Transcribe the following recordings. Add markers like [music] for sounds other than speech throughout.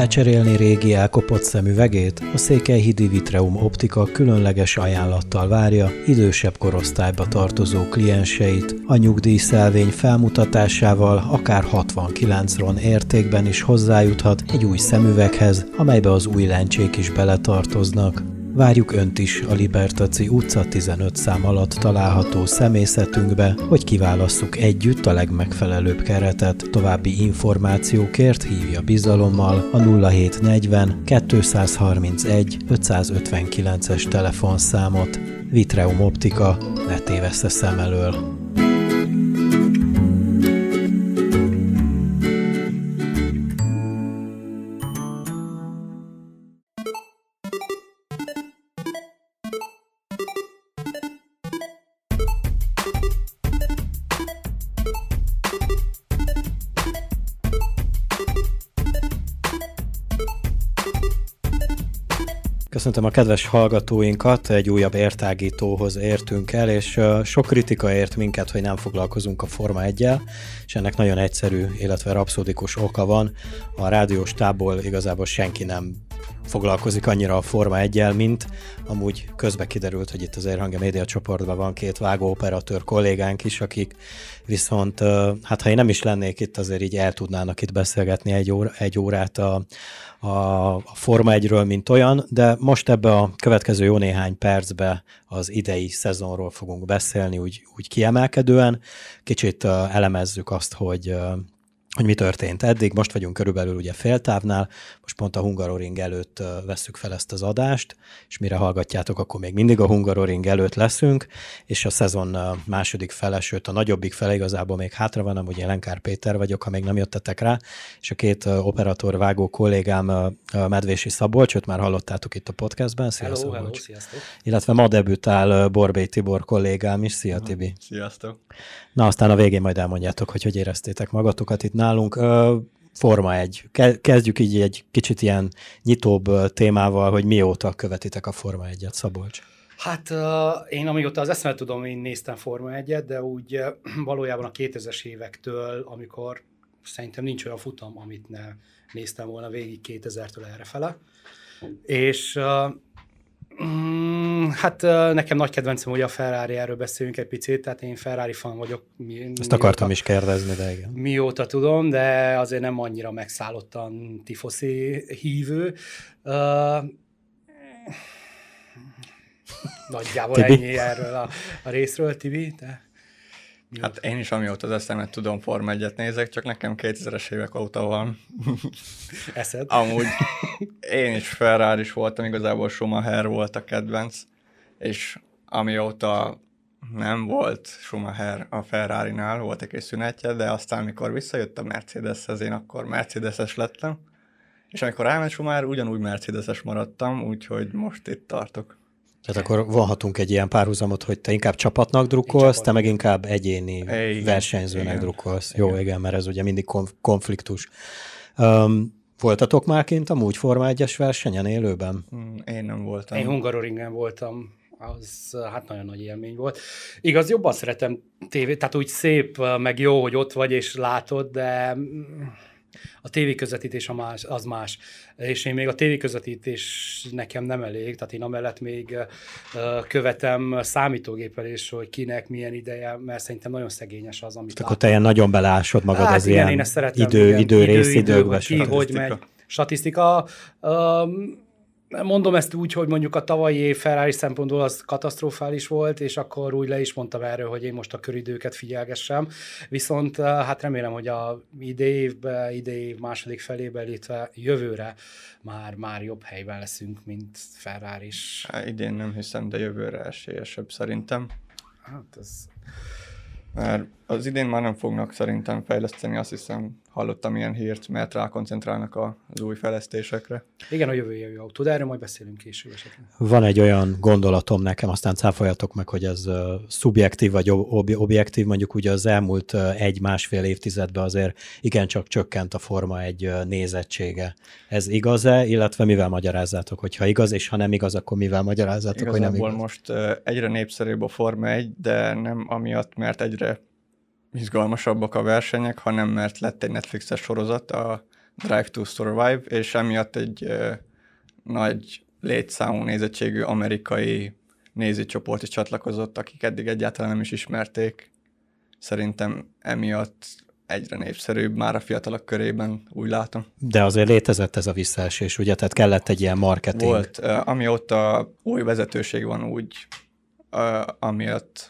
Lecserélni régi elkopott szemüvegét? A Székelyhidi Vitreum Optika különleges ajánlattal várja idősebb korosztályba tartozó klienseit. A nyugdíjszelvény felmutatásával akár 69 ron értékben is hozzájuthat egy új szemüveghez, amelybe az új lencsék is beletartoznak. Várjuk Önt is a Libertaci utca 15 szám alatt található személyzetünkbe, hogy kiválasszuk együtt a legmegfelelőbb keretet. További információkért hívja bizalommal a 0740 231 559-es telefonszámot. Vitreum Optika, ne tévessze szem elől. Köszöntöm a kedves hallgatóinkat, egy újabb értágítóhoz értünk el, és sok kritika ért minket, hogy nem foglalkozunk a Forma 1 és ennek nagyon egyszerű, illetve rapszódikus oka van. A rádiós tából igazából senki nem foglalkozik annyira a Forma 1 mint amúgy közbe kiderült, hogy itt az Érhangja Média csoportban van két vágó operatőr kollégánk is, akik viszont, hát ha én nem is lennék itt, azért így el tudnának itt beszélgetni egy, óra, egy órát a, a, a Forma 1-ről, mint olyan, de most ebbe a következő jó néhány percbe az idei szezonról fogunk beszélni, úgy, úgy kiemelkedően. Kicsit elemezzük azt, hogy hogy mi történt eddig. Most vagyunk körülbelül ugye féltávnál, most pont a Hungaroring előtt vesszük fel ezt az adást, és mire hallgatjátok, akkor még mindig a Hungaroring előtt leszünk, és a szezon második fele, sőt a nagyobbik fele igazából még hátra van, amúgy én Lenkár Péter vagyok, ha még nem jöttetek rá, és a két operator vágó kollégám Medvési Szabolcs, őt már hallottátok itt a podcastben, szia hello, Szabolcs. Hello, sziasztok. Illetve ma debütál Borbély Tibor kollégám is, szia Tibi. Sziasztok. Na aztán a végén majd elmondjátok, hogy hogy éreztétek magatokat itt nálunk. Forma egy. Kezdjük így egy kicsit ilyen nyitóbb témával, hogy mióta követitek a Forma egyet, Szabolcs. Hát én amióta az eszemet tudom, én néztem Forma egyet, de úgy [clears throat] valójában a 2000-es évektől, amikor szerintem nincs olyan futam, amit ne néztem volna végig 2000-től errefele. És Mm, hát nekem nagy kedvencem, hogy a Ferrari, erről beszélünk egy picit, tehát én Ferrari fan vagyok. Mi, Ezt mióta, akartam is kérdezni, de igen. Mióta tudom, de azért nem annyira megszállottan tifoszi hívő. Uh, nagyjából Tibi? ennyi erről a, a részről, Tibi, te? Hát én is amióta az eszemet tudom Forma 1 nézek, csak nekem 2000-es évek óta van. [laughs] Eszed? Amúgy [laughs] én is ferrari is voltam, igazából Schumacher volt a kedvenc, és amióta nem volt Schumacher a Ferrari-nál, volt egy kis szünetje, de aztán, mikor visszajött a Mercedeshez, én akkor Mercedeses lettem, és amikor elment Schumacher, ugyanúgy Mercedeses maradtam, úgyhogy most itt tartok. Tehát akkor vonhatunk egy ilyen párhuzamot, hogy te inkább csapatnak drukkolsz, csapat. te meg inkább egyéni igen, versenyzőnek igen. drukkolsz. Igen. Jó, igen, mert ez ugye mindig konfliktus. Um, voltatok már kint amúgy Forma 1-es versenyen élőben? Mm, én nem voltam. Én Hungaroringen voltam, az hát nagyon nagy élmény volt. Igaz, jobban szeretem tévét, tehát úgy szép, meg jó, hogy ott vagy és látod, de a tévéközvetítés a más, az más. És én még a tévéközvetítés nekem nem elég, tehát én amellett még követem számítógéppel is, hogy kinek milyen ideje, mert szerintem nagyon szegényes az, amit Akkor te ilyen nagyon belásod magad hát az igen, ilyen én ezt szeretem, idő, igen, idő, idő, részidőkbe. Ki, hogy megy. Statisztika. Um, Mondom ezt úgy, hogy mondjuk a tavalyi év Ferrari szempontból az katasztrofális volt, és akkor úgy le is mondtam erről, hogy én most a köridőket figyelgessem. Viszont eh, hát remélem, hogy a idei évben, idei év második felében, illetve jövőre már, már jobb helyben leszünk, mint Ferrari is. Há, idén nem hiszem, de jövőre esélyesebb szerintem. Hát ez... Mert az idén már nem fognak szerintem fejleszteni, azt hiszem hallottam ilyen hírt, mert rákoncentrálnak az új fejlesztésekre. Igen, a jövő évi autó, de erről majd beszélünk később esetleg. Van egy olyan gondolatom nekem, aztán cáfoljatok meg, hogy ez uh, szubjektív vagy ob- objektív, mondjuk ugye az elmúlt uh, egy-másfél évtizedben azért igencsak csökkent a Forma egy uh, nézettsége. Ez igaz-e, illetve mivel magyarázzátok, hogyha igaz, és ha nem igaz, akkor mivel magyarázzátok, Igazából hogy nem igaz? most egyre népszerűbb a Forma 1, de nem amiatt, mert egyre izgalmasabbak a versenyek, hanem mert lett egy Netflixes sorozat, a Drive to Survive, és emiatt egy ö, nagy létszámú nézettségű amerikai nézőcsoport is csatlakozott, akik eddig egyáltalán nem is ismerték. Szerintem emiatt egyre népszerűbb már a fiatalok körében, úgy látom. De azért létezett ez a visszaesés, ugye? Tehát kellett egy ilyen marketing. Volt, amióta új vezetőség van úgy, amiatt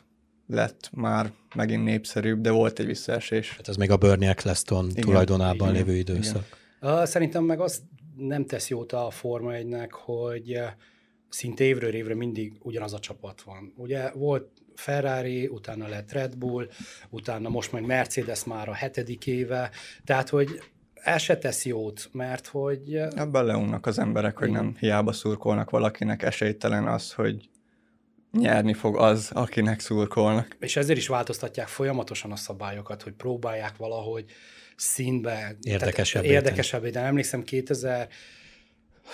lett már megint népszerűbb, de volt egy visszaesés. Hát ez még a Bernie Eccleston igen, tulajdonában igen, lévő időszak. Igen. Szerintem meg azt nem tesz jót a Forma 1-nek, hogy szinte évről évre mindig ugyanaz a csapat van. Ugye volt Ferrari, utána lett Red Bull, utána most meg Mercedes már a hetedik éve, tehát hogy el se tesz jót, mert hogy... Ebben leunnak az emberek, hogy nem hiába szurkolnak valakinek, esélytelen az, hogy nyerni fog az, akinek szurkolnak. És ezért is változtatják folyamatosan a szabályokat, hogy próbálják valahogy színbe... Érdekesebbé. Érdekesebbé, de emlékszem 2000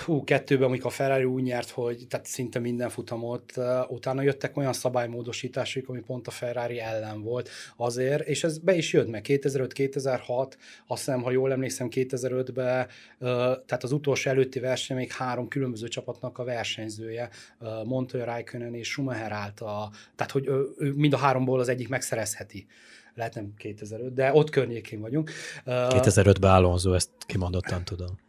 hú, kettőben, amikor a Ferrari úgy nyert, hogy tehát szinte minden futamot, utána jöttek olyan szabálymódosítások, ami pont a Ferrari ellen volt azért, és ez be is jött meg 2005-2006, azt hiszem, ha jól emlékszem, 2005-ben, uh, tehát az utolsó előtti verseny még három különböző csapatnak a versenyzője, Montoya, Raikkonen és Schumacher állt a, tehát hogy ő mind a háromból az egyik megszerezheti lehet nem 2005, de ott környékén vagyunk. 2005-ben Alonso, ezt kimondottan tudom.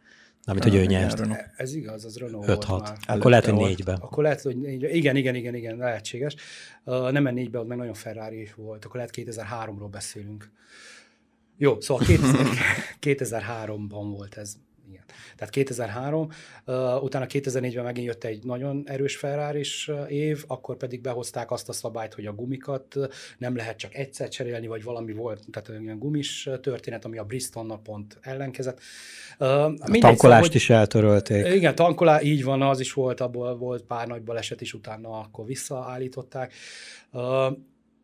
Amit, hogy ő nyert. Ez igaz, az Renault 5 volt már. Akkor lehet, hogy négybe. Akkor lehet, hogy négybe. Igen, igen, igen, igen, lehetséges. Uh, nem négybe, ott meg nagyon Ferrari volt. Akkor lehet 2003-ról beszélünk. Jó, szóval [laughs] 2000, 2003-ban volt ez tehát 2003, uh, utána 2004-ben megint jött egy nagyon erős ferrari év, akkor pedig behozták azt a szabályt, hogy a gumikat nem lehet csak egyszer cserélni, vagy valami volt, tehát olyan gumis történet, ami a Bristol pont ellenkezett. A tankolást szóval, is eltörölték. Igen, tankolás, így van, az is volt, abból volt pár nagy baleset is, utána akkor visszaállították.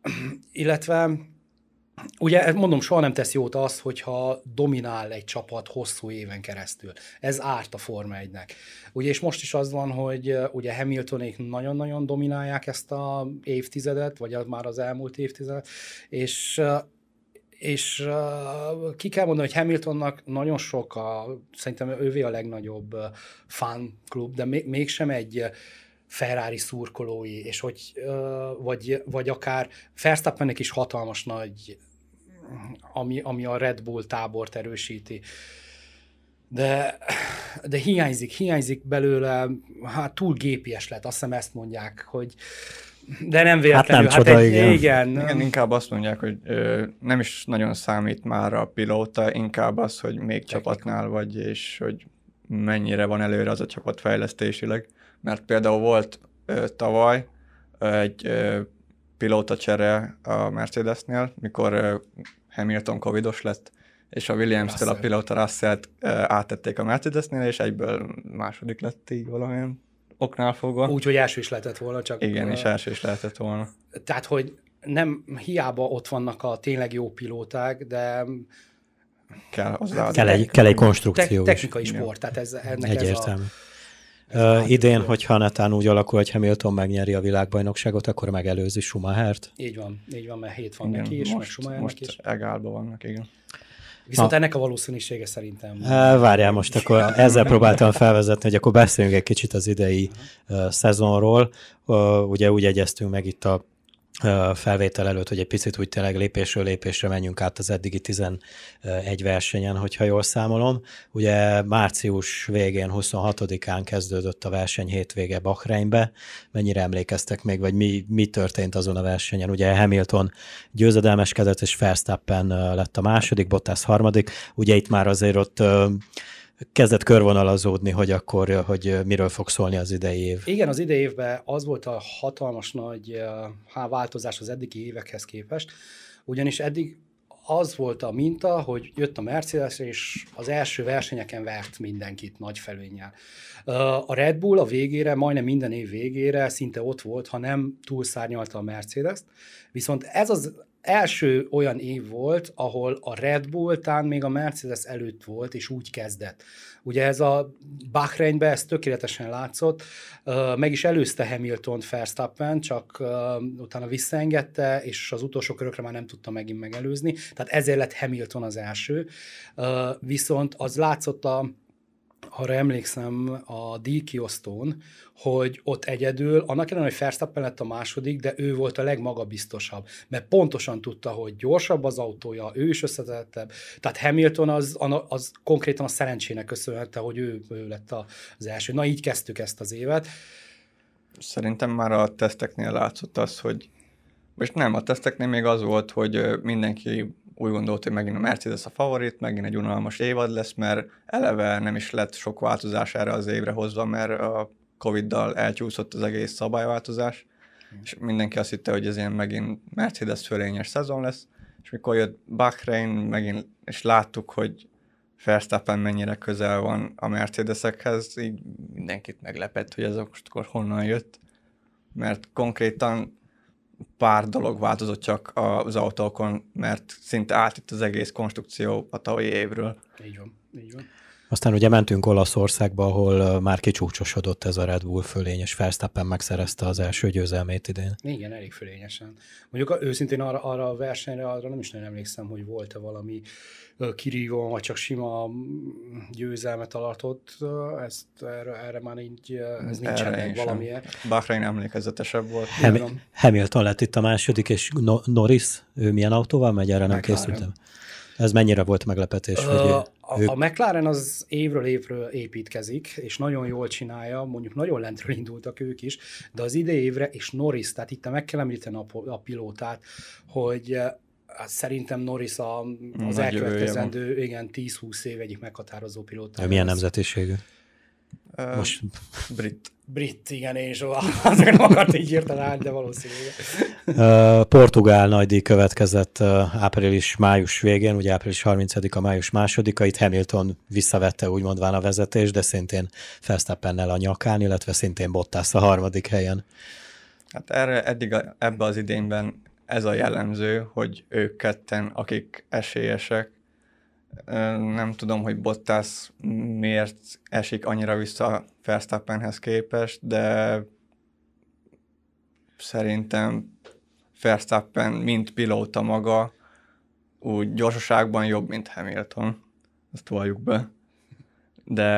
[clears throat] Illetve Ugye mondom, soha nem tesz jót az, hogyha dominál egy csapat hosszú éven keresztül. Ez árt a Forma 1-nek. Ugye, és most is az van, hogy ugye Hamiltonék nagyon-nagyon dominálják ezt a évtizedet, vagy már az elmúlt évtizedet, és és ki kell mondani, hogy Hamiltonnak nagyon sok, a, szerintem ővé a legnagyobb fan klub, de mégsem egy Ferrari szurkolói, és hogy, vagy, vagy akár Verstappennek is hatalmas nagy, ami, ami a Red Bull tábort erősíti. De, de hiányzik, hiányzik belőle, hát túl gépies lett, azt hiszem ezt mondják, hogy de nem véletlenül. Hát nem hát csoda, egy, igen. igen. Igen, inkább azt mondják, hogy ö, nem is nagyon számít már a pilóta, inkább az, hogy még Technika. csapatnál vagy, és hogy mennyire van előre az a csapat fejlesztésileg mert például volt ö, tavaly egy ö, pilóta csere a Mercedesnél, mikor ö, Hamilton covidos lett, és a Williams-től a pilóta russell átették a Mercedesnél, és egyből második lett így valamilyen oknál fogva. Úgy, hogy első is lehetett volna, csak... Igen, és első is lehetett volna. Tehát, hogy nem hiába ott vannak a tényleg jó pilóták, de kell, hozzá kell, egy, kell egy konstrukció te- technikai sport, tehát ez, ennek Egyértelmű. ez a Uh, idén, hogyha netán úgy alakul, hogy Hamilton megnyeri a világbajnokságot, akkor megelőzi Schumachert? Így van, így van, mert hét van igen, neki is, most, meg most is. egálban vannak, igen. Viszont ha. ennek a valószínűsége szerintem... Várjál most, akkor ezzel próbáltam felvezetni, hogy akkor beszéljünk egy kicsit az idei uh, szezonról. Uh, ugye úgy egyeztünk meg itt a felvétel előtt, hogy egy picit úgy tényleg lépésről lépésre menjünk át az eddigi 11 versenyen, hogyha jól számolom. Ugye március végén, 26-án kezdődött a verseny hétvége Bahreinbe. Mennyire emlékeztek még, vagy mi, mi történt azon a versenyen? Ugye Hamilton győzedelmeskedett, és Verstappen lett a második, Bottas harmadik. Ugye itt már azért ott kezdett körvonalazódni, hogy akkor, hogy miről fog szólni az idei év. Igen, az idei évben az volt a hatalmas nagy há, változás az eddigi évekhez képest, ugyanis eddig az volt a minta, hogy jött a Mercedes, és az első versenyeken vert mindenkit nagy felvénnyel. A Red Bull a végére, majdnem minden év végére szinte ott volt, ha nem túlszárnyalta a Mercedes-t, viszont ez az első olyan év volt, ahol a Red Bull tán még a Mercedes előtt volt, és úgy kezdett. Ugye ez a Bahreinbe ez tökéletesen látszott, meg is előzte Hamilton Verstappen, csak utána visszaengedte, és az utolsó körökre már nem tudta megint megelőzni, tehát ezért lett Hamilton az első. Viszont az látszott a arra emlékszem a díjkiosztón, hogy ott egyedül, annak ellenére, hogy Verstappen lett a második, de ő volt a legmagabiztosabb, mert pontosan tudta, hogy gyorsabb az autója, ő is összetettebb. Tehát Hamilton az, az konkrétan a szerencsének köszönhette, hogy ő, ő lett az első. Na így kezdtük ezt az évet. Szerintem már a teszteknél látszott az, hogy most nem, a teszteknél még az volt, hogy mindenki úgy gondolt, hogy megint a Mercedes a favorit, megint egy unalmas évad lesz, mert eleve nem is lett sok változás erre az évre hozva, mert a Covid-dal elcsúszott az egész szabályváltozás, mm. és mindenki azt hitte, hogy ez ilyen megint Mercedes fölényes szezon lesz, és mikor jött Bahrain, megint, és láttuk, hogy Verstappen mennyire közel van a Mercedesekhez, így mindenkit meglepett, hogy ez akkor honnan jött, mert konkrétan pár dolog változott csak az autókon, mert szinte át itt az egész konstrukció a tavalyi évről. Így van, így van. Aztán ugye mentünk Olaszországba, ahol már kicsúcsosodott ez a Red Bull fölény, és Verstappen megszerezte az első győzelmét idén. Igen, elég fölényesen. Mondjuk őszintén arra, arra a versenyre, arra nem is nagyon emlékszem, hogy volt-e valami kirívó, vagy csak sima győzelmet alatott, ezt erre, erre már így, ez nincsen meg valamilyen. Bahrain emlékezetesebb volt. Ham- Hamilton lett itt a második, és no- Norris, ő milyen autóval megy, erre nem készültem. Ez mennyire volt meglepetés? Uh, hogy a, a McLaren az évről évről építkezik, és nagyon jól csinálja, mondjuk nagyon lentről indultak ők is, de az idei évre, és Norris, tehát itt meg kell említeni a, a pilótát, hogy hát szerintem Norris a, az Nagy elkövetkezendő, igen, 10-20 év egyik meghatározó pilóta. Milyen nemzetiségű? Uh, Most brit. Brit, igen, és [laughs] azért nem akart így írtani, de valószínűleg. Uh, Portugál nagydíj következett uh, április-május végén, ugye április 30-a, május másodika, itt Hamilton visszavette úgymondván a vezetés, de szintén Verstappennel a nyakán, illetve szintén Bottas a harmadik helyen. Hát erre eddig a, ebbe az idényben ez a jellemző, hogy ők ketten, akik esélyesek, nem tudom, hogy Bottas miért esik annyira vissza Verstappenhez képest, de szerintem Verstappen, mint pilóta maga, úgy gyorsaságban jobb, mint Hamilton. Ezt valljuk be. De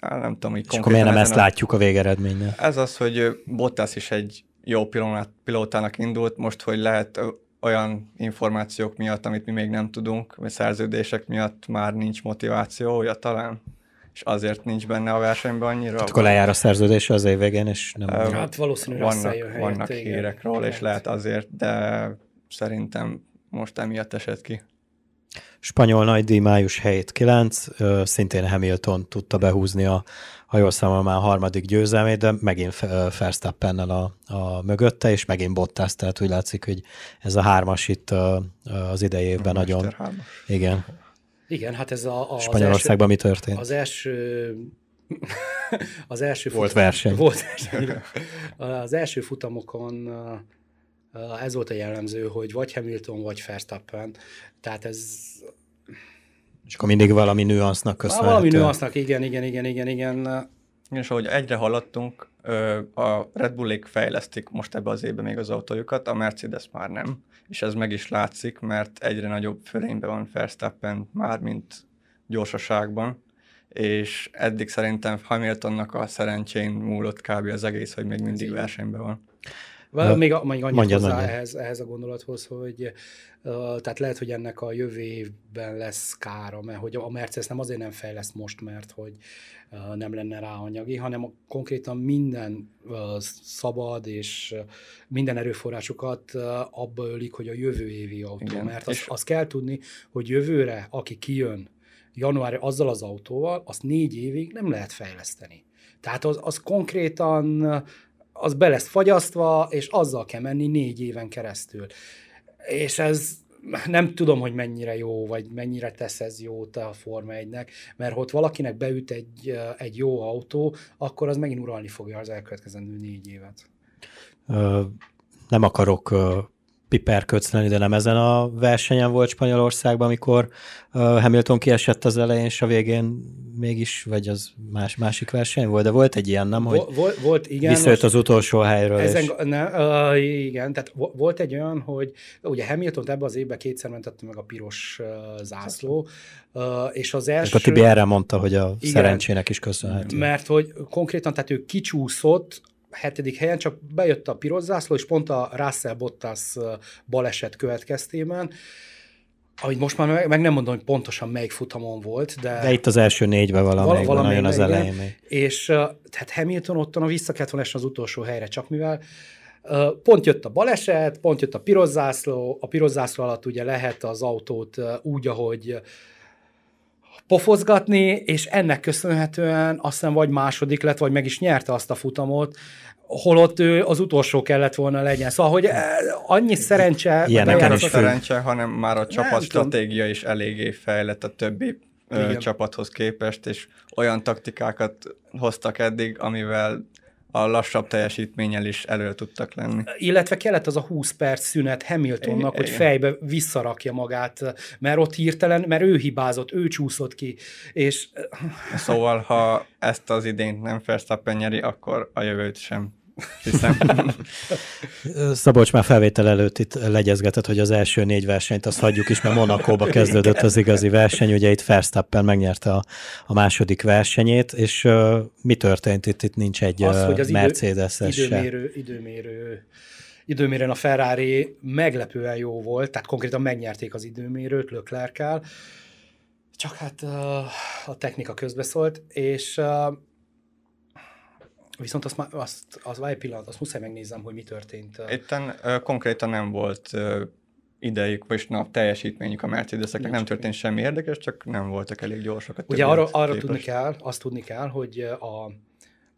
nem tudom, hogy És akkor miért nem ezt a... látjuk a végeredménynél? Ez az, hogy Bottas is egy jó pilótának indult, most, hogy lehet olyan információk miatt, amit mi még nem tudunk, vagy szerződések miatt már nincs motivációja talán, és azért nincs benne a versenyben annyira. Tehát akkor lejár a szerződés az év végén, és nem... Uh, hát valószínűleg vannak, vannak hírekről, és lehet azért, de szerintem most emiatt esett ki. Spanyol nagydíj május 7-9, szintén Hamilton tudta behúzni a, ha jól számolom, már a harmadik győzelmét, de megint Verstappennel a, a mögötte, és megint Bottas, tehát úgy látszik, hogy ez a hármas itt az idei évben nagyon... Hármas. Igen. Igen, hát ez a... a Spanyolországban mi történt? Az első [laughs] az első volt futam, verseny. Volt verseny. Az első futamokon ez volt a jellemző, hogy vagy Hamilton, vagy Verstappen. Tehát ez és akkor mindig valami nüansznak köszönhető. Valami nüansznak, igen, igen, igen, igen, igen. És ahogy egyre haladtunk, a Red Bullék fejlesztik most ebbe az évben még az autójukat, a Mercedes már nem. És ez meg is látszik, mert egyre nagyobb fölényben van Verstappen már, mint gyorsaságban és eddig szerintem Hamiltonnak a szerencsén múlott kb. az egész, hogy még mindig versenyben van. Well, még, még annyit mondjad, hozzá mondjad. Ehhez, ehhez a gondolathoz, hogy uh, tehát lehet, hogy ennek a jövő évben lesz kára, mert hogy a Mercedes nem azért nem fejleszt most, mert hogy uh, nem lenne rá anyagi, hanem a, konkrétan minden uh, szabad és minden erőforrásukat abba ölik, hogy a jövő évi autó. Igen. Mert azt, azt kell tudni, hogy jövőre, aki kijön január azzal az autóval, azt négy évig nem lehet fejleszteni. Tehát az, az konkrétan az be lesz fagyasztva, és azzal kell menni négy éven keresztül. És ez nem tudom, hogy mennyire jó, vagy mennyire tesz ez jót a Forma 1-nek, mert ha ott valakinek beüt egy, egy jó autó, akkor az megint uralni fogja az elkövetkezendő négy évet. nem akarok piperkötsz lenni, de nem ezen a versenyen volt Spanyolországban, amikor Hamilton kiesett az elején, és a végén mégis, vagy az más, másik verseny volt, de volt egy ilyen, nem, hogy volt, volt igen, visszajött az utolsó helyről. Ezen, és... ne, uh, igen, tehát volt egy olyan, hogy ugye Hamilton ebben az évben kétszer mentette meg a piros uh, zászló, uh, és az első... És a Tibi erre mondta, hogy a igen, szerencsének is köszönhető. Mert hogy konkrétan, tehát ő kicsúszott, hetedik helyen, csak bejött a piros zászló, és pont a Russell Bottas baleset következtében, ahogy most már meg, meg nem mondom, hogy pontosan melyik futamon volt, de... De itt az első négyben valamelyik, Val- nagyon az elején még. És tehát Hamilton ottan a vissza kellett volna az utolsó helyre, csak mivel Pont jött a baleset, pont jött a piros zászló, a piros zászló alatt ugye lehet az autót úgy, ahogy pofozgatni, és ennek köszönhetően azt hiszem vagy második lett, vagy meg is nyerte azt a futamot, holott ő az utolsó kellett volna legyen. Szóval, hogy eh, annyi szerencse... Ilyen nem a szerencse, hanem már a csapat stratégia is eléggé fejlett a többi Igen. csapathoz képest, és olyan taktikákat hoztak eddig, amivel a lassabb teljesítménnyel is elő tudtak lenni. Illetve kellett az a 20 perc szünet Hamiltonnak, hogy fejbe visszarakja magát, mert ott hirtelen, mert ő hibázott, ő csúszott ki, és... Szóval, ha ezt az idényt nem Verstappen nyeri, akkor a jövőt sem hiszem. [laughs] Szabolcs már felvétel előtt itt legyezgetett, hogy az első négy versenyt azt hagyjuk is, mert Monakóba kezdődött az igazi verseny, ugye itt Verstappen megnyerte a, a második versenyét, és uh, mi történt itt? Itt nincs egy az, hogy az mercedes idő, időmérő, időmérő időmérőn a Ferrari meglepően jó volt, tehát konkrétan megnyerték az időmérőt Leclerc-kel, csak hát uh, a technika közbeszólt, és uh, Viszont azt, azt, az egy pillanat, azt muszáj megnézem, hogy mi történt. Itten uh, konkrétan nem volt uh, idejük, vagy nap teljesítményük a Mercedeseknek, nem történt semmi érdekes, csak nem voltak elég gyorsak. A Ugye arra, arra tudni kell, azt tudni kell, hogy a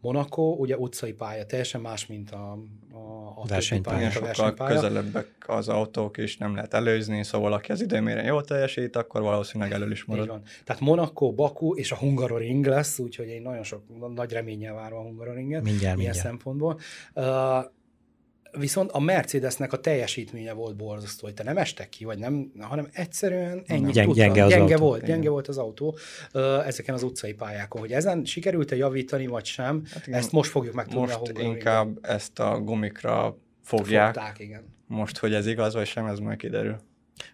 Monaco ugye utcai pálya, teljesen más, mint a, a, a versenypálya. Sokkal versenypálya. közelebbek az autók is, nem lehet előzni, szóval aki az időmére jól teljesít, akkor valószínűleg elő is marad. Így van. Tehát Monaco, Baku és a Hungaroring lesz, úgyhogy én nagyon sok, nagy reménnyel várom a Hungaroringet. Mindjárt, milyen mindjárt. szempontból. Uh, viszont a Mercedesnek a teljesítménye volt borzasztó, hogy te nem estek ki, vagy nem, hanem egyszerűen ennyi Gyeng, gyenge, az gyenge autó. volt, igen. gyenge volt az autó ezeken az utcai pályákon. Hogy ezen sikerült-e javítani, vagy sem, hát igen, ezt most fogjuk megtudni Most a inkább ezt a gumikra fogják. Fogták, igen. Most, hogy ez igaz, vagy sem, ez majd kiderül.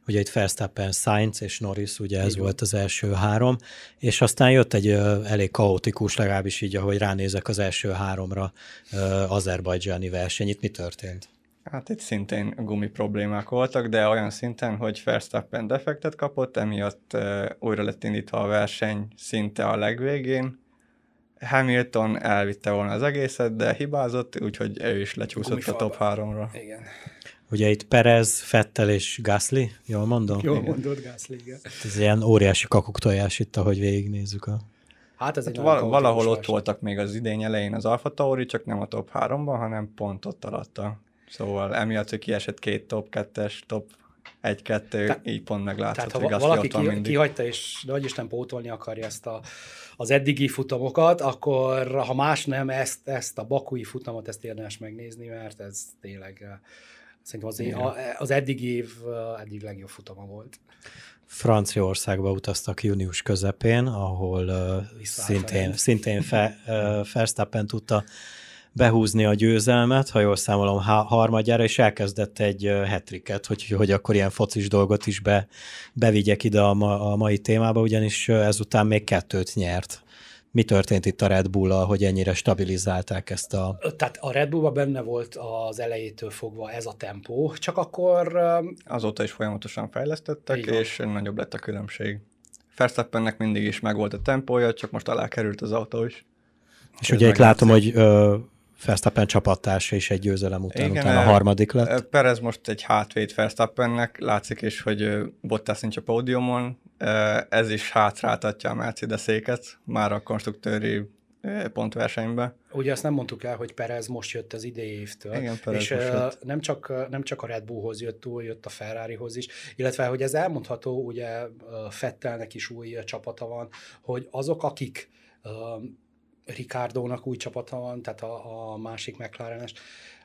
Ugye itt Verstappen, Sainz és Norris, ugye ez így volt az első három, és aztán jött egy uh, elég kaotikus, legalábbis így, ahogy ránézek az első háromra uh, azerbajdzsáni verseny. Itt mi történt? Hát itt szintén gumi problémák voltak, de olyan szinten, hogy Verstappen defektet kapott, emiatt uh, újra lett indítva a verseny szinte a legvégén. Hamilton elvitte volna az egészet, de hibázott, úgyhogy ő is lecsúszott a top háromra. Igen. Ugye itt Perez, Fettel és Gasly, jól mondom? Jól mondod, Gasly, igen. Ez ilyen óriási kakuktojás itt, ahogy végignézzük a... Hát ez hát val- valahol ott voltak még az idény elején az Alfa Tauri, csak nem a top 3-ban, hanem pont ott alatta. Szóval emiatt, hogy kiesett két top 2-es, top egy-kettő, így pont meglátszott, tehát, ha valaki ki, kihagyta, és de hogy Isten pótolni akarja ezt a, az eddigi futamokat, akkor ha más nem, ezt, ezt a bakui futamot, ezt érdemes megnézni, mert ez tényleg Szerintem az, az eddig év eddig legjobb futama volt. Franciaországba utaztak június közepén, ahol uh, szintén, szintén fe, uh, Verstappen tudta behúzni a győzelmet, ha jól számolom, ha, harmadjára, és elkezdett egy hetriket, hogy, hogy akkor ilyen focis dolgot is be, bevigyek ide a, ma, a mai témába, ugyanis ezután még kettőt nyert mi történt itt a Red bull hogy ennyire stabilizálták ezt a... Tehát a Red Bullban benne volt az elejétől fogva ez a tempó, csak akkor... Azóta is folyamatosan fejlesztettek, és nagyobb lett a különbség. Verstappennek mindig is megvolt a tempója, csak most alá került az autó is. És ugye itt látom, hogy ö, Verstappen csapattársa is egy győzelem után, Igen, utána a harmadik lett. Perez most egy hátvéd Verstappennek, látszik is, hogy Bottas nincs a pódiumon, ez is hátráltatja a Mercedes-éket már a konstruktőri pontversenyben. Ugye azt nem mondtuk el, hogy Perez most jött az idei évtől, Igen, Perez és most nem, csak, nem csak a Red Bullhoz jött túl, jött a Ferrarihoz is, illetve hogy ez elmondható, ugye Fettelnek is új csapata van, hogy azok, akik Ricardo-nak új csapata van, tehát a, a másik McLaren-es,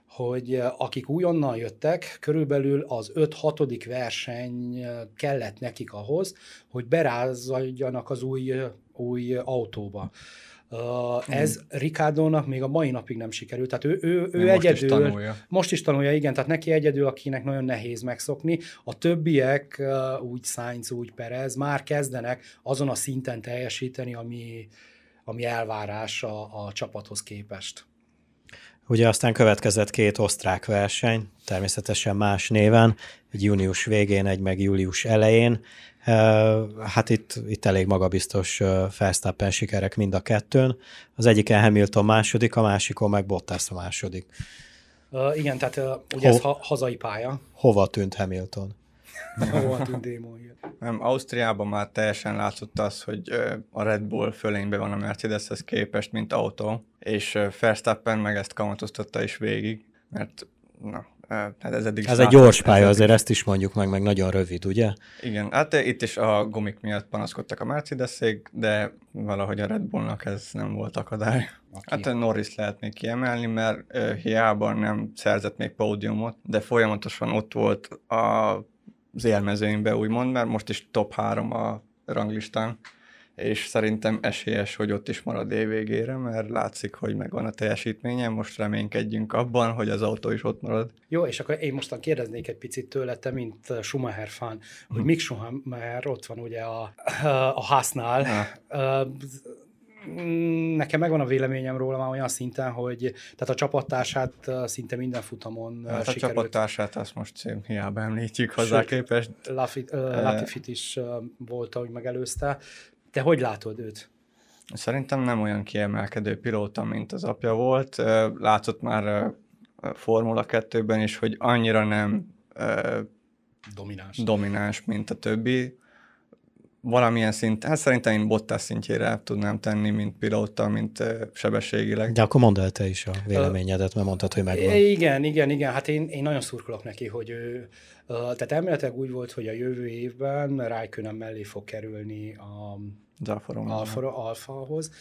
hogy akik újonnan jöttek, körülbelül az 5-6. verseny kellett nekik ahhoz, hogy berázadjanak az új, új autóba. Uh, ez Ricardónak még a mai napig nem sikerült. Tehát ő, ő, ő most egyedül, is tanulja. most is tanulja, igen, tehát neki egyedül, akinek nagyon nehéz megszokni. A többiek, úgy Sainz, úgy Perez már kezdenek azon a szinten teljesíteni, ami, ami elvárás a, a csapathoz képest. Ugye aztán következett két osztrák verseny, természetesen más néven, egy június végén, egy meg július elején. Hát itt, itt elég magabiztos Verstappen sikerek mind a kettőn. Az egyiken Hamilton második, a másikon meg Bottas a második. Uh, igen, tehát uh, ugye Ho- ez ha- hazai pálya. Hova tűnt Hamilton? Hova tűnt Démon? Nem, Ausztriában már teljesen látszott az, hogy a Red Bull fölényben van a Mercedeshez képest, mint autó, és Verstappen meg ezt kamatoztatta is végig, mert na, hát ez eddig Ez egy gyors pálya, ez azért ezt is mondjuk meg, meg nagyon rövid, ugye? Igen, hát itt is a gumik miatt panaszkodtak a mercedes de valahogy a Red Bullnak ez nem volt akadály. Aki? Hát Norris lehet még kiemelni, mert uh, hiába nem szerzett még pódiumot, de folyamatosan ott volt a az élmezőnybe, úgymond, mert most is top 3 a ranglistán, és szerintem esélyes, hogy ott is marad évvégére, mert látszik, hogy megvan a teljesítménye, most reménykedjünk abban, hogy az autó is ott marad. Jó, és akkor én mostan kérdeznék egy picit tőle, te, mint Schumacher fan, hogy hmm. Mick Schumacher ott van ugye a, a hásznál, nekem megvan a véleményem róla már olyan szinten, hogy tehát a csapattársát szinte minden futamon hát sikerült. a csapattársát azt most hiába említjük hozzá Sőt, képest. Lafit, Latifit is volt, ahogy megelőzte. Te hogy látod őt? Szerintem nem olyan kiemelkedő pilóta, mint az apja volt. Látszott már Formula 2-ben is, hogy annyira nem domináns. domináns, mint a többi valamilyen szint, hát szerintem én Bottas szintjére tudnám tenni, mint pilóta, mint sebességileg. De akkor mondd el te is a véleményedet, mert mondtad, hogy megvan. Igen, igen, igen, hát én, én nagyon szurkolok neki, hogy ő, tehát elméletileg úgy volt, hogy a jövő évben Raikkonen mellé fog kerülni a Alfa, Alfahoz,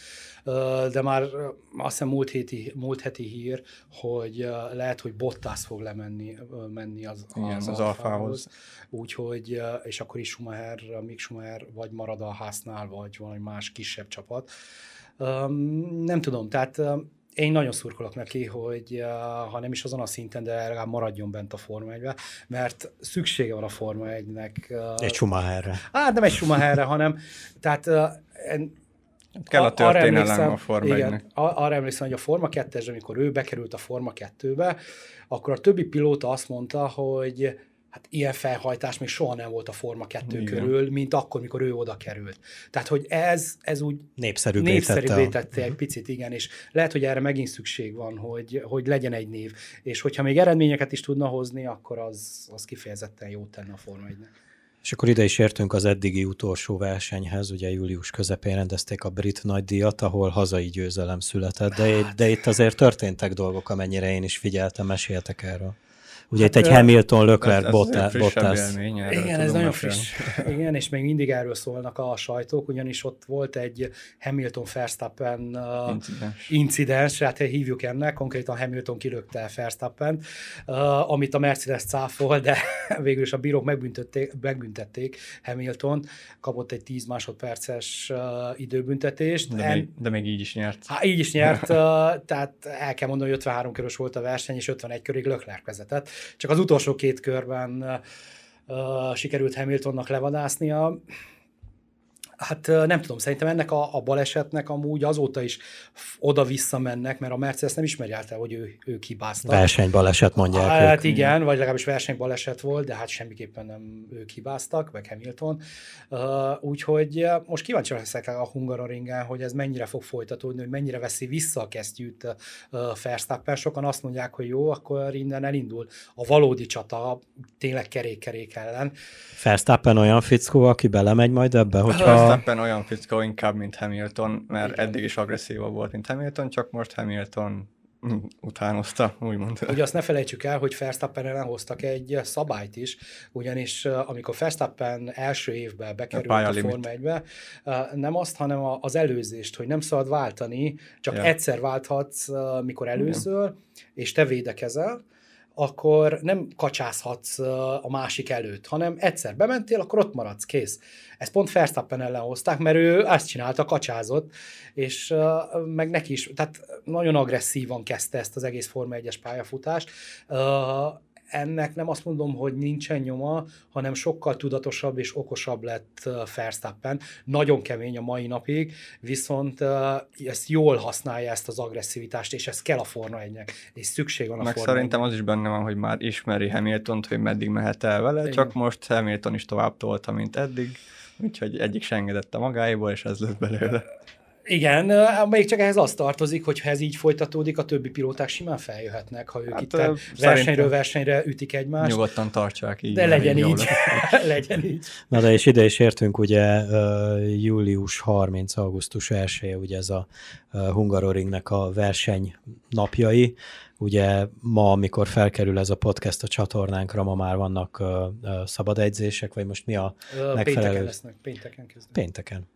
de már azt hiszem múlt heti, múlt heti hír, hogy lehet, hogy Bottas fog lemenni menni az, Igen, az, az Alfához. Úgyhogy, és akkor is Schumacher, még Schumacher vagy marad a háznál, vagy valami más kisebb csapat. Nem tudom, tehát én nagyon szurkolok neki, hogy uh, ha nem is azon a szinten, de legalább maradjon bent a Forma 1 mert szüksége van a Forma 1-nek. Uh, egy Schumacherre. Hát nem egy Schumacherre, hanem tehát en, Kell a történelem a Forma igen, arra emlékszem, hogy a Forma 2 amikor ő bekerült a Forma 2-be, akkor a többi pilóta azt mondta, hogy hát ilyen felhajtás még soha nem volt a Forma 2 Igen. körül, mint akkor, mikor ő oda került. Tehát, hogy ez, ez úgy népszerűbbé, népszerűbbé tette egy picit, igen, és lehet, hogy erre megint szükség van, hogy, hogy legyen egy név, és hogyha még eredményeket is tudna hozni, akkor az, az kifejezetten jót tenne a Forma 1 És akkor ide is értünk az eddigi utolsó versenyhez, ugye július közepén rendezték a brit nagydíjat, ahol hazai győzelem született, de, hát. de itt azért történtek dolgok, amennyire én is figyeltem, meséltek erről. Ugye hát, itt egy Hamilton, Leclerc, Bottas. Igen, ez nagyon friss. Igen, és még mindig erről szólnak a sajtók, ugyanis ott volt egy Hamilton Verstappen uh, incidens. incidens, hát hívjuk ennek, konkrétan Hamilton kilökte Verstappen, amit a Mercedes cáfol, de [laughs] végül is a bírók megbüntették, megbüntették Hamilton, kapott egy 10 másodperces időbüntetést. De, en, még, de még így is nyert. Hát így is nyert, tehát el kell mondani, hogy 53 körös volt a verseny, és 51 körig Leclerc vezetett. Csak az utolsó két körben uh, sikerült Hamiltonnak levadásznia. Hát nem tudom, szerintem ennek a, a balesetnek amúgy azóta is oda-vissza mennek, mert a Mercedes nem ismerjelte, hogy ő, ők hibáztak. Versenybaleset mondják. Hát ők. igen, vagy legalábbis versenybaleset volt, de hát semmiképpen nem ők hibáztak, meg Hamilton. Úgyhogy most kíváncsi leszek a Hungaroringen, hogy ez mennyire fog folytatódni, hogy mennyire veszi vissza a kesztyűt Verstappen. Sokan azt mondják, hogy jó, akkor innen elindul a valódi csata, tényleg kerék-kerék ellen. Verstappen olyan fickó, aki belemegy majd ebbe, hogyha Verstappen olyan fickó inkább, mint Hamilton, mert eddig is agresszívabb volt, mint Hamilton, csak most Hamilton utánozta, úgymond. Ugye azt ne felejtsük el, hogy Verstappen ellen hoztak egy szabályt is, ugyanis amikor Verstappen első évben bekerült a, a Forma 1-be, nem azt, hanem az előzést, hogy nem szabad váltani, csak ja. egyszer válthatsz, mikor előzöl, Igen. és te védekezel, akkor nem kacsázhatsz a másik előtt, hanem egyszer bementél, akkor ott maradsz, kész. Ezt pont Verstappen ellen hozták, mert ő azt csinálta, kacsázott, és meg neki is, tehát nagyon agresszívan kezdte ezt az egész Forma 1-es pályafutást ennek nem azt mondom, hogy nincsen nyoma, hanem sokkal tudatosabb és okosabb lett Verstappen. Nagyon kemény a mai napig, viszont ezt jól használja ezt az agresszivitást, és ez kell a Forma 1-nek, és szükség van a Meg Forma szerintem az is benne van, hogy már ismeri Hamilton-t, hogy meddig mehet el vele, Igen. csak most Hamilton is tovább tolta, mint eddig, úgyhogy egyik se engedette magáiból, és ez lett belőle. Igen, még csak ehhez az tartozik, hogy ha ez így folytatódik, a többi pilóták simán feljöhetnek, ha ők hát, itt versenyről versenyre ütik egymást. Nyugodtan tartsák így. De legyen így. [laughs] [laughs] legyen így. Na de és ide is értünk, ugye július 30. augusztus 1 ugye ez a Hungaroringnek a verseny napjai. Ugye ma, amikor felkerül ez a podcast a csatornánkra, ma már vannak szabad egyzések, vagy most mi a megfelelő? Pénteken lesznek, pénteken kezdve. Pénteken.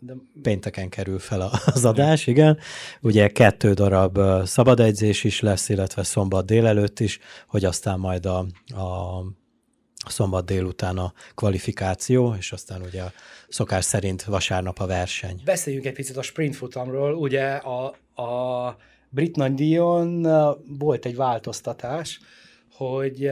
De... Pénteken kerül fel az adás, igen. Ugye kettő darab szabad edzés is lesz, illetve szombat délelőtt is, hogy aztán majd a, a szombat délután a kvalifikáció, és aztán ugye a szokás szerint vasárnap a verseny. Beszéljünk egy picit a sprint futamról. Ugye a, a brit nagydíjon volt egy változtatás, hogy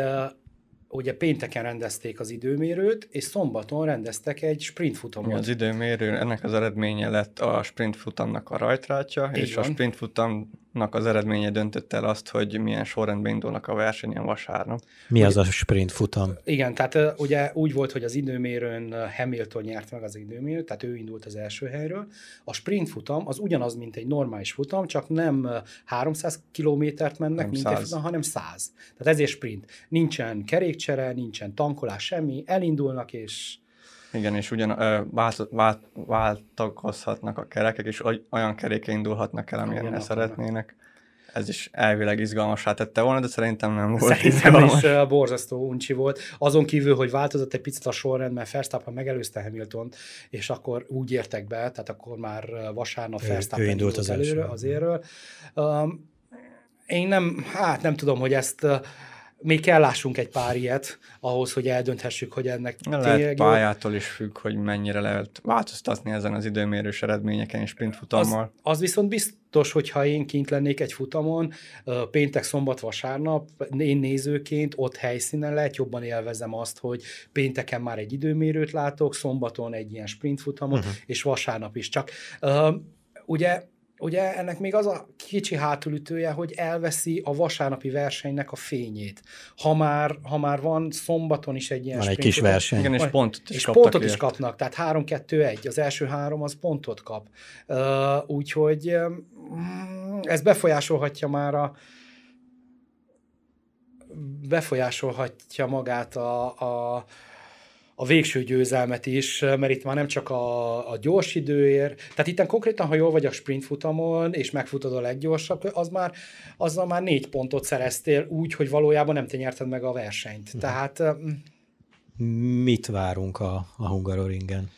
ugye pénteken rendezték az időmérőt, és szombaton rendeztek egy sprintfutamot. Az időmérő, ennek az eredménye lett a sprintfutamnak a rajtrátja, Így és van. a sprintfutam nak az eredménye döntött el azt, hogy milyen sorrendben indulnak a versenyen vasárnap. Mi az a sprint futam? Igen, tehát ugye úgy volt, hogy az időmérőn Hamilton nyert meg az időmérőt, tehát ő indult az első helyről. A sprint futam az ugyanaz, mint egy normális futam, csak nem 300 kilométert mennek, nem mint 100. egy futam, hanem 100. Tehát ezért sprint. Nincsen kerékcsere, nincsen tankolás, semmi, elindulnak és igen, és ugyan ö, vált, vált, váltakozhatnak a kerekek, és olyan keréke indulhatnak el, amilyen ne szeretnének. Ez is elvileg izgalmasá tette volna, de szerintem nem volt Szerintem izgalmas. is uh, borzasztó uncsi volt. Azon kívül, hogy változott egy picit a sorrend, mert Verstappen megelőzte hamilton és akkor úgy értek be, tehát akkor már vasárnap Verstappen indult az előre, az érről. Um, én nem, hát nem tudom, hogy ezt uh, még kell lássunk egy pár ilyet ahhoz, hogy eldönthessük, hogy ennek lehet tényleg pályától is függ, hogy mennyire lehet változtatni ezen az időmérős eredményeken és sprintfutammal. Az, az viszont biztos, hogy ha én kint lennék egy futamon, péntek, szombat, vasárnap, én nézőként ott helyszínen lehet, jobban élvezem azt, hogy pénteken már egy időmérőt látok, szombaton egy ilyen sprintfutamot, uh-huh. és vasárnap is. Csak ugye ugye ennek még az a kicsi hátulütője, hogy elveszi a vasárnapi versenynek a fényét. Ha már, ha már van szombaton is egy ilyen Van egy kis verseny. Igen, és pontot is, és pontot is kapnak, tehát 3-2-1, az első három az pontot kap. Uh, úgyhogy um, ez befolyásolhatja már a befolyásolhatja magát a, a a végső győzelmet is, mert itt már nem csak a, a gyors időért, tehát itt konkrétan, ha jól vagy a sprint futamon, és megfutod a leggyorsabb, az már, azzal már négy pontot szereztél úgy, hogy valójában nem te nyerted meg a versenyt. Hmm. Tehát... Mit várunk a, a Hungaroringen?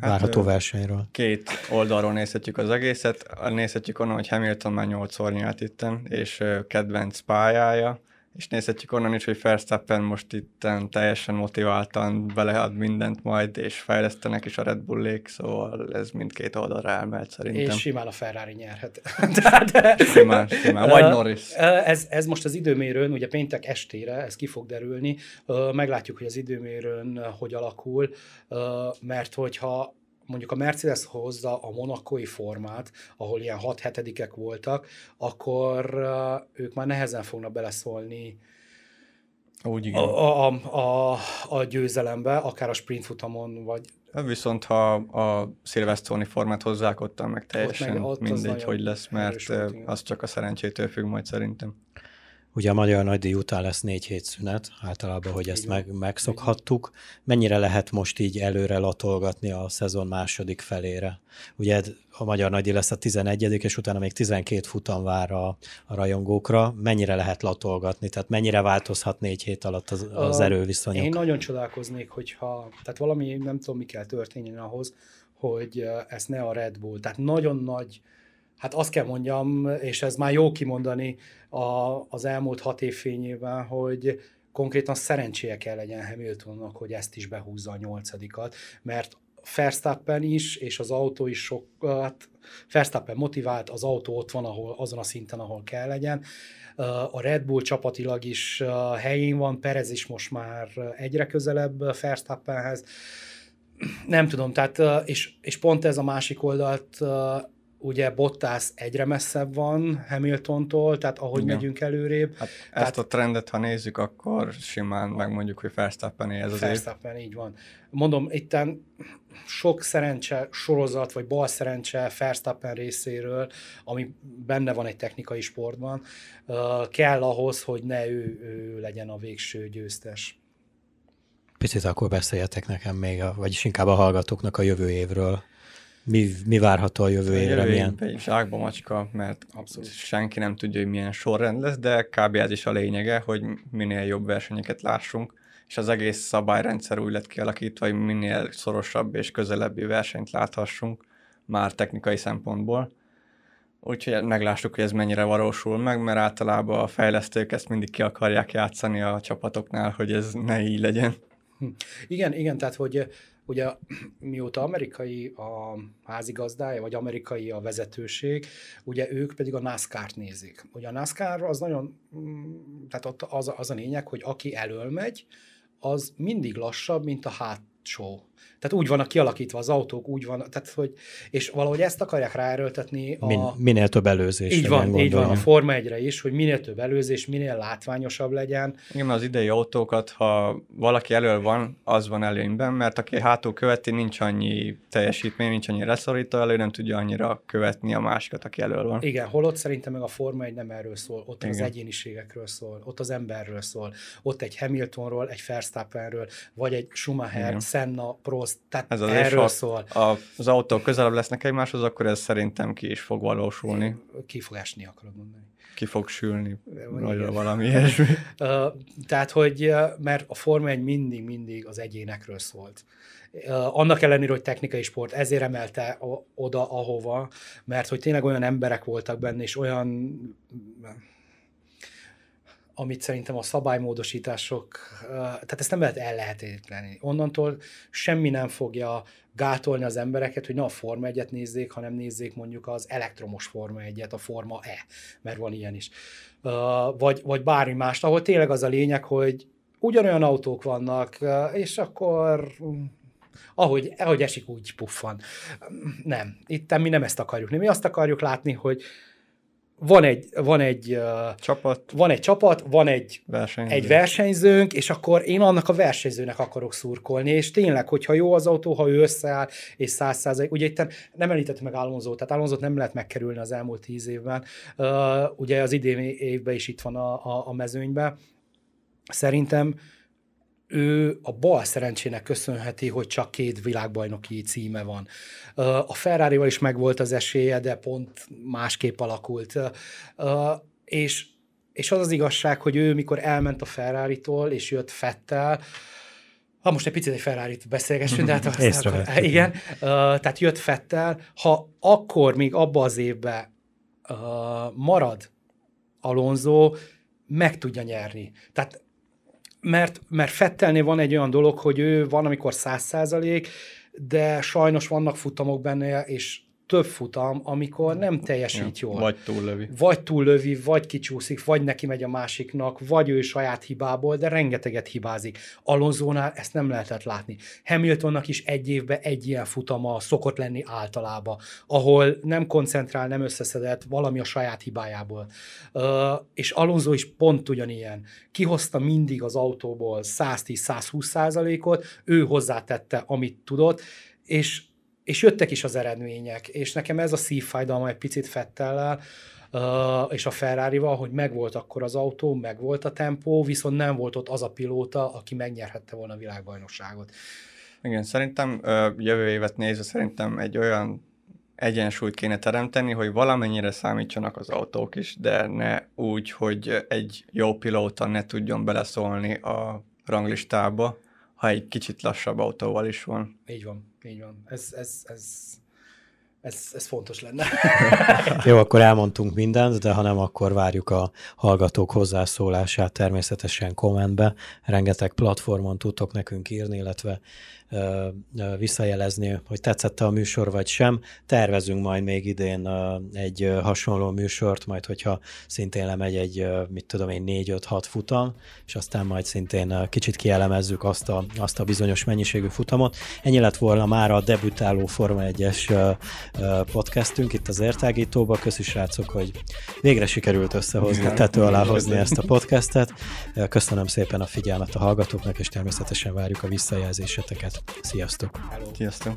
Hát, várható hát, versenyről. Két oldalról nézhetjük az egészet. Nézhetjük onnan, hogy Hamilton már nyolcszor nyert itten, és kedvenc pályája, és nézhetjük onnan is, hogy Verstappen most itt teljesen motiváltan belead mindent majd, és fejlesztenek is a Red Bullék, szóval ez mindkét oldalra elmehet szerintem. És simán a Ferrari nyerhet. [laughs] [laughs] De, simán, simán. Vagy Norris. Ez, ez most az időmérőn, ugye péntek estére, ez ki fog derülni, meglátjuk, hogy az időmérőn hogy alakul, mert hogyha mondjuk a Mercedes hozza a monakói formát, ahol ilyen 6 hetedikek voltak, akkor ők már nehezen fognak beleszólni úgy igen. A, a, a, a győzelembe, akár a sprint futamon, vagy... Viszont ha a Silverstone formát hozzák, ott meg teljesen ott meg, ott mindegy, hogy lesz, mert volt, az csak a szerencsétől függ majd szerintem. Ugye a Magyar Nagydíj után lesz négy hét szünet, általában, hogy ezt meg, megszokhattuk. Mennyire lehet most így előre latolgatni a szezon második felére? Ugye a Magyar Nagydíj lesz a 11 és utána még 12 futam vár a, a rajongókra. Mennyire lehet latolgatni? Tehát mennyire változhat négy hét alatt az, az erőviszonyok? Én nagyon csodálkoznék, hogyha, tehát valami nem tudom, mi kell történjen ahhoz, hogy ezt ne a Red Bull, tehát nagyon nagy hát azt kell mondjam, és ez már jó kimondani a, az elmúlt hat év fényében, hogy konkrétan szerencséje kell legyen Hamiltonnak, hogy ezt is behúzza a nyolcadikat, mert Verstappen is, és az autó is sok, hát Verstappen motivált, az autó ott van ahol, azon a szinten, ahol kell legyen. A Red Bull csapatilag is helyén van, Perez is most már egyre közelebb Verstappenhez. Nem tudom, tehát, és, és pont ez a másik oldalt ugye Bottas egyre messzebb van Hamiltontól, tehát ahogy Igen. megyünk előrébb. Hát tehát, ezt a trendet, ha nézzük, akkor simán megmondjuk, hogy Verstappen ez az Verstappen, így van. Mondom, itten sok szerencse sorozat, vagy bal szerencse Verstappen részéről, ami benne van egy technikai sportban, kell ahhoz, hogy ne ő, ő legyen a végső győztes. Picit akkor beszéljetek nekem még, a, vagyis inkább a hallgatóknak a jövő évről mi, mi várható a jövő évre? Milyen? egy zsákba macska, mert Abszolút. senki nem tudja, hogy milyen sorrend lesz, de kb. ez is a lényege, hogy minél jobb versenyeket lássunk, és az egész szabályrendszer úgy lett kialakítva, hogy minél szorosabb és közelebbi versenyt láthassunk, már technikai szempontból. Úgyhogy meglássuk, hogy ez mennyire valósul meg, mert általában a fejlesztők ezt mindig ki akarják játszani a csapatoknál, hogy ez ne így legyen. Hm. Igen, igen, tehát hogy ugye mióta amerikai a házigazdája, vagy amerikai a vezetőség, ugye ők pedig a NASCAR-t nézik. Ugye a NASCAR az nagyon, mm, tehát ott az, az a lényeg, hogy aki elől megy, az mindig lassabb, mint a hátsó tehát úgy vannak kialakítva az autók, úgy van, tehát hogy, és valahogy ezt akarják ráerőltetni. A, Min, minél több előzés. Így van, így van, a Forma 1 is, hogy minél több előzés, minél látványosabb legyen. Igen, az idei autókat, ha valaki elől van, az van előnyben, mert aki hátul követi, nincs annyi teljesítmény, nincs annyi leszorító elő, nem tudja annyira követni a másikat, aki elől van. Igen, holott szerintem meg a Forma 1 nem erről szól, ott Igen. az egyéniségekről szól, ott az emberről szól, ott egy Hamiltonról, egy Verstappenről, vagy egy Schumacher, Igen. Senna, Prost, tehát ez az erről is, szól. A, az autók közelebb lesznek egymáshoz, akkor ez szerintem ki is fog valósulni. Ki fog esni, akarod mondani. Ki fog sülni, vagy valami ilyesmi. [laughs] tehát, hogy mert a Forma 1 mindig-mindig az egyénekről szólt. Annak ellenére, hogy technikai sport, ezért emelte oda, ahova, mert hogy tényleg olyan emberek voltak benne, és olyan amit szerintem a szabálymódosítások, tehát ezt nem lehet ellehetetleníteni. Onnantól semmi nem fogja gátolni az embereket, hogy ne a Forma 1 nézzék, hanem nézzék mondjuk az elektromos Forma 1 a Forma E, mert van ilyen is. Vagy, vagy bármi más, ahol tényleg az a lényeg, hogy ugyanolyan autók vannak, és akkor ahogy, ahogy esik, úgy puffan. Nem, itt mi nem ezt akarjuk. Mi azt akarjuk látni, hogy van egy, van egy csapat, van egy, csapat, van egy, versenyző. egy versenyzőnk, és akkor én annak a versenyzőnek akarok szurkolni, és tényleg, hogyha jó az autó, ha ő összeáll, és száz százalék, ugye itt nem említett meg Alonso, tehát Alonso nem lehet megkerülni az elmúlt tíz évben, uh, ugye az idén évben is itt van a, a, a mezőnyben, szerintem ő a bal szerencsének köszönheti, hogy csak két világbajnoki címe van. A ferrari is megvolt az esélye, de pont másképp alakult. És, és az az igazság, hogy ő mikor elment a Ferrari-tól, és jött Fettel, ha most egy picit egy ferrari beszélgessünk, de hát azt igen, uh, tehát jött Fettel, ha akkor még abba az évben uh, marad Alonso, meg tudja nyerni. Tehát mert, mert Fettelnél van egy olyan dolog, hogy ő van, amikor száz százalék, de sajnos vannak futamok benne, és több futam, amikor nem teljesít ja, jól. Vagy túllövi. Vagy túllövi, vagy kicsúszik, vagy neki megy a másiknak, vagy ő saját hibából, de rengeteget hibázik. Alonzónál ezt nem lehetett látni. Hamiltonnak is egy évben egy ilyen futama szokott lenni általában, ahol nem koncentrál, nem összeszedett valami a saját hibájából. Uh, és Alonso is pont ugyanilyen. Kihozta mindig az autóból 110-120 százalékot, ő hozzátette, amit tudott, és és jöttek is az eredmények, és nekem ez a szívfájdalma egy picit Fettellel, és a Ferrari-val, hogy megvolt akkor az autó, megvolt a tempó, viszont nem volt ott az a pilóta, aki megnyerhette volna a világbajnokságot. Igen, szerintem jövő évet nézve szerintem egy olyan egyensúlyt kéne teremteni, hogy valamennyire számítsanak az autók is, de ne úgy, hogy egy jó pilóta ne tudjon beleszólni a ranglistába, ha egy kicsit lassabb autóval is van. Így van, így van. Ez, ez, ez, ez, ez fontos lenne. [laughs] Jó, akkor elmondtunk mindent, de ha nem, akkor várjuk a hallgatók hozzászólását természetesen kommentbe. Rengeteg platformon tudtok nekünk írni, illetve visszajelezni, hogy tetszett a műsor vagy sem. Tervezünk majd még idén egy hasonló műsort, majd hogyha szintén lemegy egy, mit tudom én, 4-5-6 futam, és aztán majd szintén kicsit kielemezzük azt a, azt a bizonyos mennyiségű futamot. Ennyi lett volna már a debütáló Forma 1-es podcastünk itt az Értágítóba. Köszi srácok, hogy végre sikerült összehozni, tető alá hozni ezt a podcastet. Köszönöm szépen a figyelmet a hallgatóknak, és természetesen várjuk a visszajelzéseteket. Sziasztok! Hello. Sziasztok!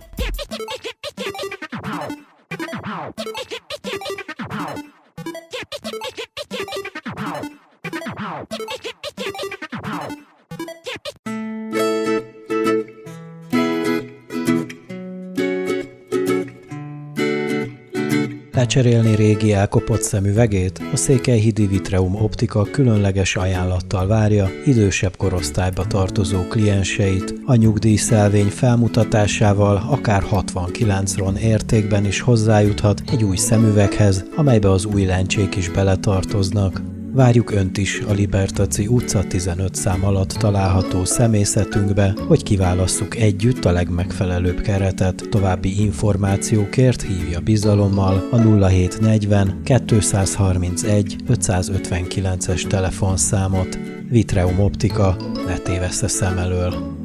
Lecserélni régi elkopott szemüvegét? A Székelyhidi Vitreum Optika különleges ajánlattal várja idősebb korosztályba tartozó klienseit. A nyugdíjszelvény felmutatásával akár 69 ron értékben is hozzájuthat egy új szemüveghez, amelybe az új lencsék is beletartoznak. Várjuk Önt is a Libertaci utca 15 szám alatt található szemészetünkbe, hogy kiválasszuk együtt a legmegfelelőbb keretet. További információkért hívja bizalommal a 0740 231 559-es telefonszámot. Vitreum Optika, ne tévessze szem elől.